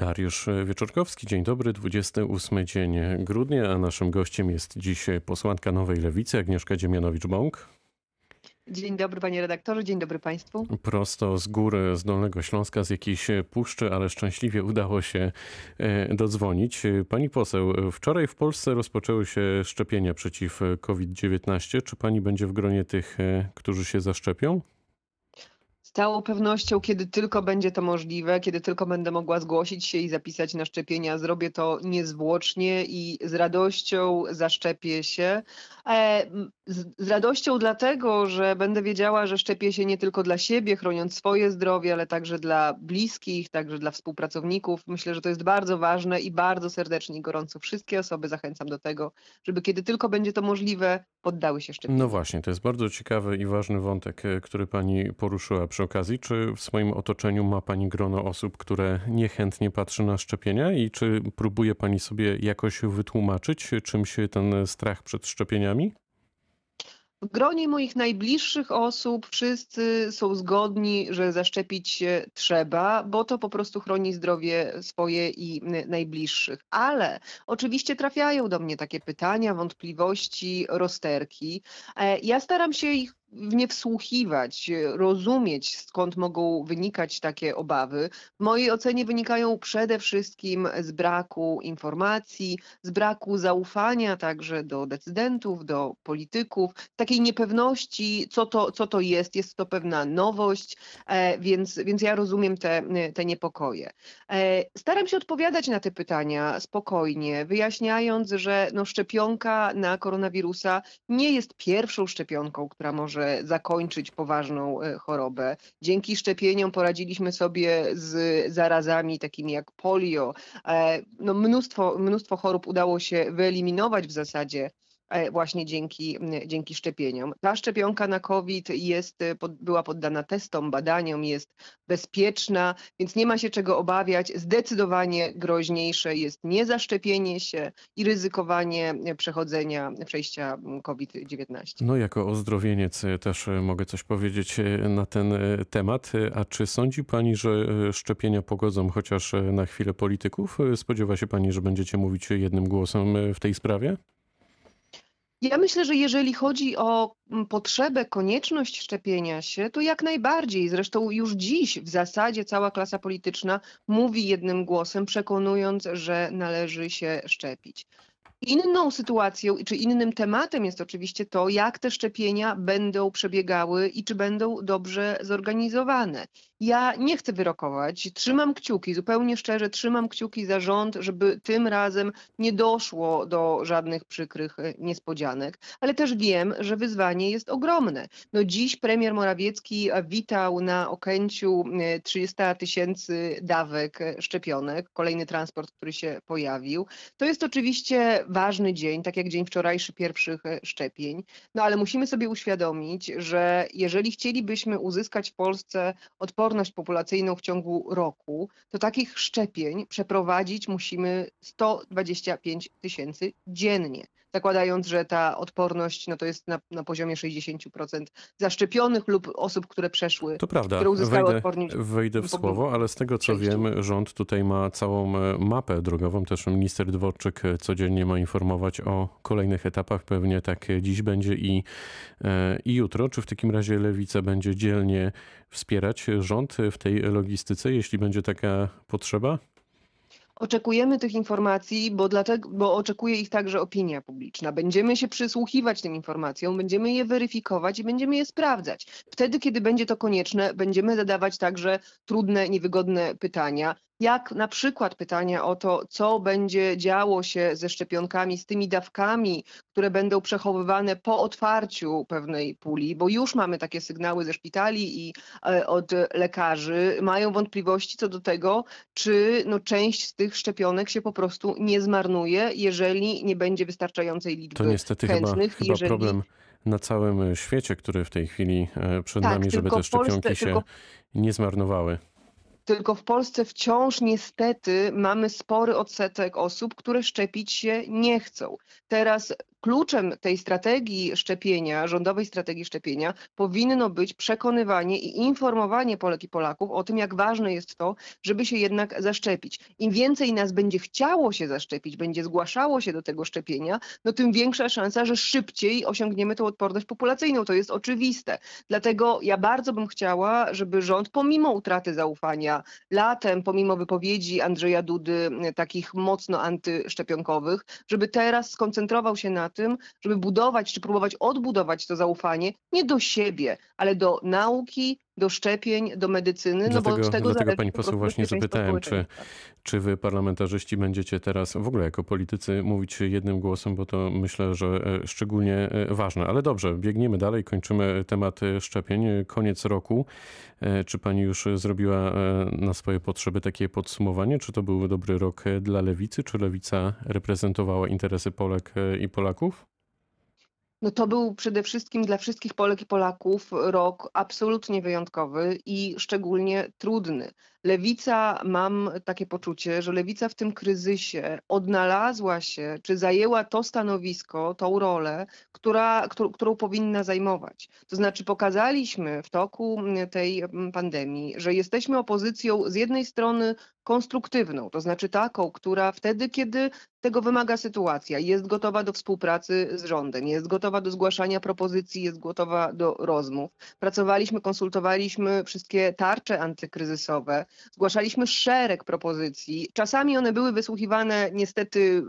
Dariusz Wieczorkowski, dzień dobry, 28 dzień grudnia, a naszym gościem jest dziś posłanka Nowej Lewicy Agnieszka Dziemianowicz-Bąk. Dzień dobry panie redaktorze, dzień dobry państwu. Prosto z góry, z Dolnego Śląska, z jakiejś puszczy, ale szczęśliwie udało się e, dodzwonić. Pani poseł, wczoraj w Polsce rozpoczęły się szczepienia przeciw COVID-19. Czy pani będzie w gronie tych, e, którzy się zaszczepią? Z całą pewnością, kiedy tylko będzie to możliwe, kiedy tylko będę mogła zgłosić się i zapisać na szczepienia, zrobię to niezwłocznie i z radością zaszczepię się. Z, z, radością dlatego, że będę wiedziała, że szczepię się nie tylko dla siebie, chroniąc swoje zdrowie, ale także dla bliskich, także dla współpracowników. Myślę, że to jest bardzo ważne i bardzo serdecznie i gorąco wszystkie osoby zachęcam do tego, żeby kiedy tylko będzie to możliwe, poddały się szczepieniu. No właśnie, to jest bardzo ciekawy i ważny wątek, e, który pani poruszyła przy okazji. Czy w swoim otoczeniu ma pani grono osób, które niechętnie patrzy na szczepienia i czy próbuje pani sobie jakoś wytłumaczyć, czym się ten strach przed szczepieniami? W gronie moich najbliższych osób wszyscy są zgodni, że zaszczepić się trzeba, bo to po prostu chroni zdrowie swoje i najbliższych. Ale oczywiście trafiają do mnie takie pytania, wątpliwości, rozterki. E, ja staram się ich nie wsłuchiwać, rozumieć skąd mogą wynikać takie obawy. W mojej ocenie wynikają przede wszystkim z braku informacji, z braku zaufania także do decydentów, do polityków, takiej niepewności, co to, co to jest. Jest to pewna nowość, e, więc, więc ja rozumiem te, te niepokoje. E, staram się odpowiadać na te pytania spokojnie, wyjaśniając, że no, szczepionka na koronawirusa nie jest pierwszą szczepionką, która może może zakończyć poważną e, chorobę. Dzięki szczepieniom poradziliśmy sobie z zarazami takimi jak polio. E, no mnóstwo, mnóstwo chorób udało się wyeliminować w zasadzie właśnie dzięki, dzięki szczepieniom. Ta szczepionka na COVID jest, e, była poddana testom, badaniom, jest bezpieczna, więc nie ma się czego obawiać. Zdecydowanie groźniejsze jest niezaszczepienie się i ryzykowanie przechodzenia, przejścia COVID-19. No jako ozdrowieniec e, też mogę coś powiedzieć na ten temat. A czy sądzi Pani, że szczepienia pogodzą chociaż na chwilę polityków? Spodziewa się Pani, że będziecie mówić jednym głosem w tej sprawie? Ja myślę, że jeżeli chodzi o mm, potrzebę, konieczność szczepienia się, to jak najbardziej. Zresztą już dziś w zasadzie cała klasa polityczna mówi jednym głosem, przekonując, że należy się szczepić. Inną sytuacją czy innym tematem jest oczywiście to, jak te szczepienia będą przebiegały i czy będą dobrze zorganizowane. Ja nie chcę wyrokować, trzymam kciuki, zupełnie szczerze trzymam kciuki za rząd, żeby tym razem nie doszło do żadnych przykrych e, niespodzianek, ale też wiem, że wyzwanie jest ogromne. No dziś premier Morawiecki witał na Okęciu 300 e, tysięcy dawek e, szczepionek, kolejny transport, który się pojawił. To jest oczywiście ważny dzień, tak jak dzień wczorajszy pierwszych szczepień, no ale musimy sobie uświadomić, że jeżeli chcielibyśmy uzyskać w Polsce odporność odporność populacyjną w ciągu roku, to takich szczepień przeprowadzić musimy 125 tysięcy dziennie. Zakładając, że ta odporność no to jest na, na poziomie 60% zaszczepionych lub osób, które przeszły, to prawda. które uzyskały wejdę, odporność. Wejdę w słowo, ale z tego co wiem, rząd tutaj ma całą e, mapę drogową. Też minister Dworczyk e, codziennie ma informować o kolejnych etapach. Pewnie tak dziś będzie i, e, i jutro. Czy w takim razie Lewica będzie dzielnie wspierać rząd w tej logistyce, jeśli będzie taka potrzeba? Oczekujemy tych informacji, bo, dlatego, bo oczekuje ich także opinia publiczna. Będziemy się przysłuchiwać tym informacjom, będziemy je weryfikować i będziemy je sprawdzać. Wtedy, kiedy będzie to konieczne, będziemy zadawać także trudne, niewygodne pytania jak na przykład pytania o to, co będzie działo się ze szczepionkami, z tymi dawkami, które będą przechowywane po otwarciu pewnej puli, bo już mamy takie sygnały ze szpitali i e, od lekarzy, mają wątpliwości co do tego, czy no, część z tych szczepionek się po prostu nie zmarnuje, jeżeli nie będzie wystarczającej liczby To niestety chętnych. chyba, chyba jeżeli... problem na całym świecie, który w tej chwili e, przed tak, nami, żeby te szczepionki Polsce, się tylko... nie zmarnowały. Tylko w Polsce wciąż niestety mamy spory odsetek osób, które szczepić się nie chcą. Teraz kluczem tej strategii szczepienia, rządowej strategii szczepienia, powinno być przekonywanie i informowanie Polek i Polaków o tym, jak ważne jest to, żeby się jednak zaszczepić. Im więcej nas będzie chciało się zaszczepić, będzie zgłaszało się do tego szczepienia, no tym większa szansa, że szybciej osiągniemy tą odporność populacyjną. To jest oczywiste. Dlatego ja bardzo bym chciała, żeby rząd, pomimo utraty zaufania latem, pomimo wypowiedzi Andrzeja Dudy, takich mocno antyszczepionkowych, żeby teraz skoncentrował się na tym, żeby budować czy próbować odbudować to zaufanie nie do siebie, ale do nauki, do szczepień, do medycyny. Dlatego, no bo tego dlatego pani poseł właśnie zapytałem, czy, czy wy parlamentarzyści będziecie teraz w ogóle jako politycy mówić jednym głosem, bo to myślę, że e, szczególnie e, ważne. Ale dobrze, biegniemy dalej, kończymy temat e, szczepień. Koniec roku. Czy pani już zrobiła na swoje potrzeby takie podsumowanie? Czy to był dobry rok dla lewicy? Czy lewica reprezentowała interesy Polek i Polaków? No to był przede wszystkim dla wszystkich Polek i Polaków rok absolutnie wyjątkowy i szczególnie trudny. Lewica, mam takie poczucie, że lewica w tym kryzysie odnalazła się, czy zajęła to stanowisko, tą rolę, która, którą, którą powinna zajmować. To znaczy, pokazaliśmy w toku tej pandemii, że jesteśmy opozycją z jednej strony konstruktywną, to znaczy taką, która wtedy, kiedy tego wymaga sytuacja, jest gotowa do współpracy z rządem, jest gotowa do zgłaszania propozycji, jest gotowa do rozmów. Pracowaliśmy, konsultowaliśmy wszystkie tarcze antykryzysowe, zgłaszaliśmy szereg propozycji. Czasami one były wysłuchiwane niestety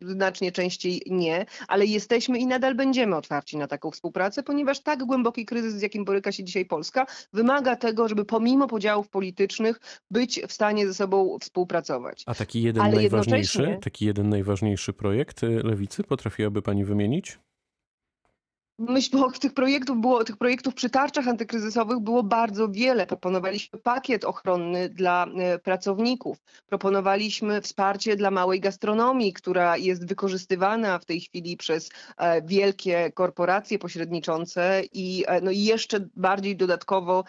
znacznie częściej nie, ale jesteśmy i nadal będziemy otwarci na taką współpracę, ponieważ tak głęboki kryzys, z jakim boryka się dzisiaj Polska, wymaga tego, żeby pomimo podziałów politycznych być w stanie ze sobą współpracować. A taki jeden ale najważniejszy, jednocześnie... taki jeden najważniejszy projekt y, Lewicy potrafiłaby pani wymienić? Myślę, że tych projektów było, tych projektów przy tarczach antykryzysowych było bardzo wiele. Proponowaliśmy pakiet ochronny dla e, pracowników. Proponowaliśmy wsparcie dla małej gastronomii, która jest wykorzystywana w tej chwili przez e, wielkie korporacje pośredniczące i, e, no jeszcze bardziej dodatkowo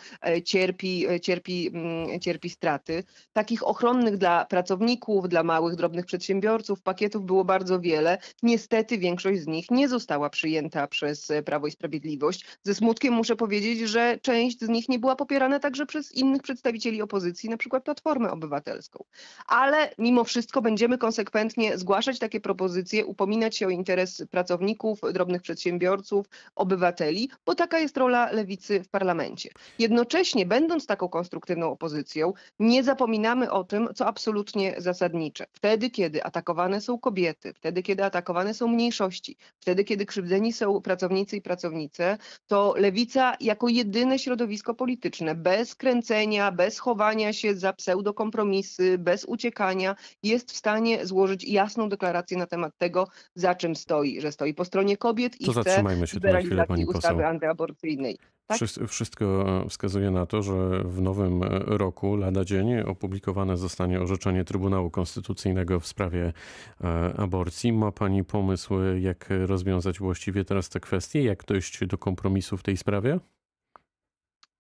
cierpi, cierpi, mm, cierpi straty. Takich ochronnych dla pracowników, dla małych, drobnych przedsiębiorców pakietów było bardzo wiele. Niestety większość z nich nie została przyjęta przez Prawo i Sprawiedliwość. Ze smutkiem muszę powiedzieć, że część z nich nie była popierana także przez innych przedstawicieli opozycji, na przykład Platformę Obywatelską. Ale mimo wszystko będziemy konsekwentnie zgłaszać takie propozycje, upominać się o interes pracowników, drobnych przedsiębiorców, obywateli, bo taka jest rola lewicy w parlamencie. Jednocześnie, będąc taką konstruktywną opozycją, nie zapominamy o tym, co absolutnie zasadnicze. Wtedy, kiedy atakowane są kobiety, wtedy, kiedy atakowane są mniejszości, wtedy, kiedy krzywdzeni są pracownicy pracownicy i pracownice, to lewica jako jedyne środowisko polityczne, bez kręcenia, bez chowania się za pseudokompromisy, bez uciekania, jest w stanie złożyć jasną deklarację na temat tego, za czym stoi, że stoi po stronie kobiet i to chce liberalizacji ustawy antyaborcyjnej. Tak? Wszystko wskazuje na to, że w nowym roku, lada dzień, opublikowane zostanie orzeczenie Trybunału Konstytucyjnego w sprawie e, aborcji. Ma Pani pomysł, jak rozwiązać właściwie teraz tę kwestię? Jak dojść do kompromisu w tej sprawie?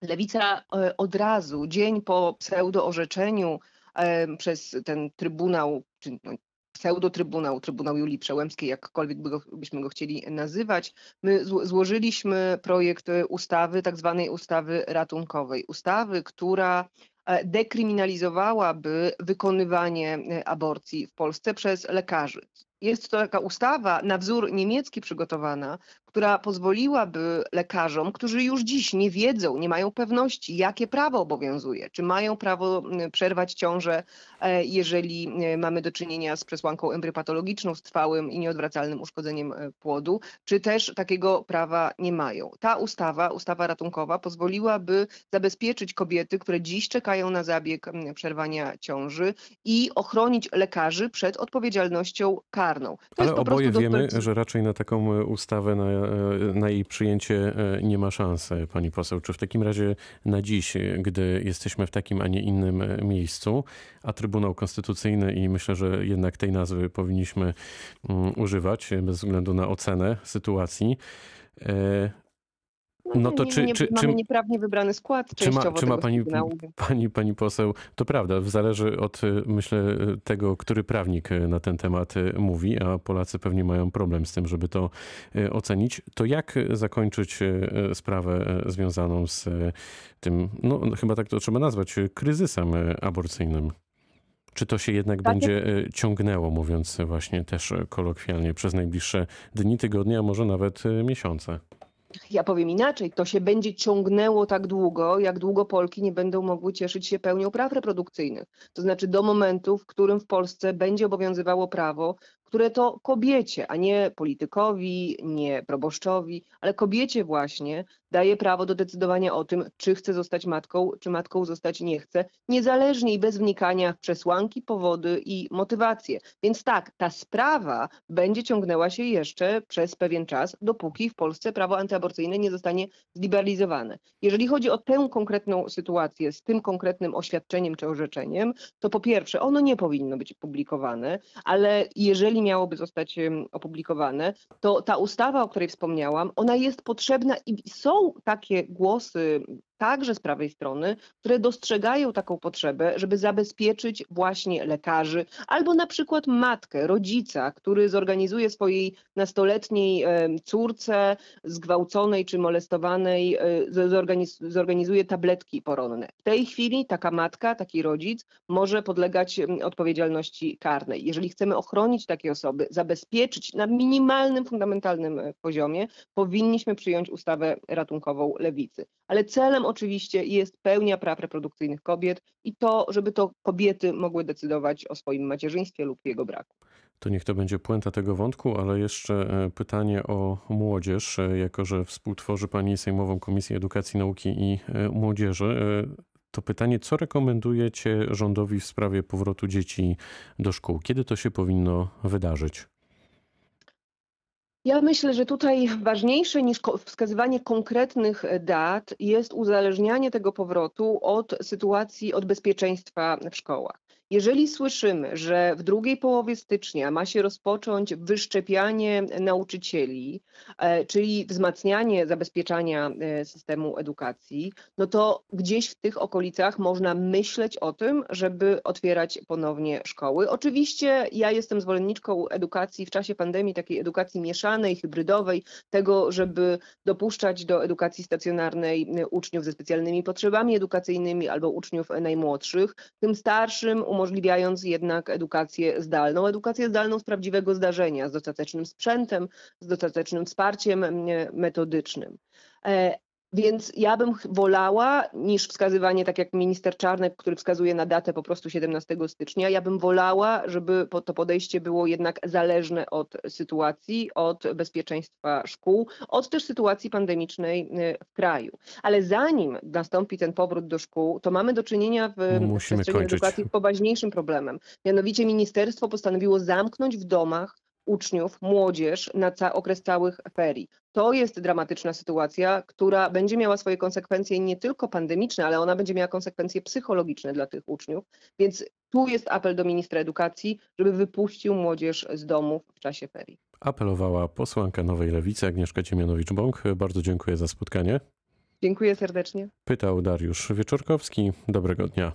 Lewica e, od razu, dzień po pseudo-orzeczeniu e, przez ten Trybunał, czy no, pseudotrybunał, Trybunał Julii Przełębskiej, jakkolwiek by go, byśmy go chcieli nazywać, my złożyliśmy projekt ustawy, tak zwanej ustawy ratunkowej. Ustawy, która e, dekryminalizowałaby wykonywanie aborcji w Polsce przez lekarzy. Jest to taka ustawa na wzór niemiecki przygotowana, która pozwoliłaby lekarzom, którzy już dziś nie wiedzą, nie mają pewności, jakie prawo obowiązuje, czy mają prawo przerwać ciążę, e, jeżeli e, mamy do czynienia z przesłanką embryopatologiczną, z trwałym i nieodwracalnym uszkodzeniem e, płodu, czy też takiego prawa nie mają. Ta ustawa, ustawa ratunkowa, pozwoliłaby zabezpieczyć kobiety, które dziś czekają na zabieg przerwania ciąży i ochronić lekarzy przed odpowiedzialnością karną. To Ale oboje wiemy, że raczej na taką ustawę, na na jej przyjęcie e, nie ma szans, e, pani poseł. Czy w takim razie na dziś, gdy jesteśmy w takim, a nie innym e, miejscu, a Trybunał Konstytucyjny i myślę, że jednak tej nazwy powinniśmy mm, używać bez względu na ocenę sytuacji, No to nie, czy, nie, czy, mamy czy, nieprawnie wybrany skład Czy ma, czy ma pani, pani, pani poseł, to prawda, zależy od, y, myślę, y, tego, który prawnik y, na ten temat mówi, a Polacy pewnie mają problem z tym, żeby to ocenić. To jak zakończyć sprawę związaną z tym, no chyba tak to trzeba nazwać, kryzysem aborcyjnym? Czy to się jednak Tak, będzie ciągnęło, mówiąc właśnie też kolokwialnie, przez najbliższe dni, tygodnie, a może nawet miesiące? Ja powiem inaczej, to się będzie ciągnęło tak długo, jak długo Polki nie będą mogły cieszyć się pełnią praw reprodukcyjnych. To znaczy do momentu, w którym w Polsce będzie obowiązywało prawo, które to kobiecie, a nie politykowi, nie proboszczowi, ale kobiecie właśnie daje prawo do decydowania o tym, czy chce zostać matką, czy matką zostać nie chce, niezależnie i bez wnikania w przesłanki, powody i motywacje. Więc tak, ta sprawa będzie ciągnęła się jeszcze przez pewien czas, dopóki w Polsce prawo antyaborcyjne nie zostanie zliberalizowane. Jeżeli chodzi o tę konkretną sytuację z tym konkretnym oświadczeniem czy orzeczeniem, to po pierwsze, ono nie powinno być publikowane, ale jeżeli miałoby zostać opublikowane, to ta ustawa, o której wspomniałam, ona jest potrzebna i są takie głosy także z prawej strony, które dostrzegają taką potrzebę, żeby zabezpieczyć właśnie lekarzy albo na przykład matkę, rodzica, który zorganizuje swojej nastoletniej córce zgwałconej czy molestowanej, e, zorganizuje tabletki poronne. W tej chwili taka matka, taki rodzic może podlegać odpowiedzialności karnej. Jeżeli chcemy ochronić takie osoby, zabezpieczyć na minimalnym, fundamentalnym e, poziomie, powinniśmy przyjąć ustawę ratunkową lewicy. Ale celem oczywiście jest pełnia praw reprodukcyjnych kobiet i to, żeby to kobiety mogły decydować o swoim macierzyństwie lub jego braku. To niech to będzie puenta tego wątku, ale jeszcze e, pytanie o młodzież, e, jako że współtworzy Pani Sejmową Komisję Edukacji, Nauki i e, Młodzieży. To pytanie, co rekomendujecie rządowi w sprawie powrotu dzieci do szkół? Kiedy to się powinno wydarzyć? Ja myślę, że tutaj ważniejsze niż wskazywanie konkretnych e, dat jest uzależnianie tego powrotu od sytuacji, od bezpieczeństwa w szkołach. Jeżeli słyszymy, że w drugiej połowie stycznia ma się rozpocząć wyszczepianie nauczycieli, e, czyli wzmacnianie zabezpieczania e, systemu edukacji, no to gdzieś w tych okolicach można myśleć o tym, żeby otwierać ponownie szkoły. Oczywiście ja jestem zwolenniczką edukacji w czasie pandemii, takiej edukacji mieszanej, hybrydowej, tego, żeby dopuszczać do edukacji stacjonarnej e, uczniów ze specjalnymi potrzebami edukacyjnymi albo uczniów najmłodszych, tym starszym umożliwiając jednak edukację zdalną, edukację zdalną z prawdziwego zdarzenia, z dostatecznym sprzętem, z dostatecznym wsparciem e, metodycznym. Więc ja bym wolała, niż wskazywanie, tak jak minister Czarnek, który wskazuje na datę po prostu 17 stycznia, ja bym wolała, żeby to podejście było jednak zależne od sytuacji, od bezpieczeństwa szkół, od też sytuacji pandemicznej e, w kraju. Ale zanim nastąpi ten powrót do szkół, to mamy do czynienia w w Musimy przestrzeni kończyć. edukacji z poważniejszym problemem. Mianowicie ministerstwo postanowiło zamknąć w domach uczniów, młodzież na ca- okres całych ferii. To jest dramatyczna sytuacja, która będzie miała swoje konsekwencje nie tylko pandemiczne, ale ona będzie miała konsekwencje psychologiczne dla tych uczniów. Więc tu jest apel do ministra edukacji, żeby wypuścił młodzież z domów w czasie ferii. Apelowała posłanka Nowej Lewicy Agnieszka Ciemianowicz-Bąk. Bardzo dziękuję za spotkanie. Dziękuję serdecznie. Pytał Dariusz Wieczorkowski. Dobrego dnia.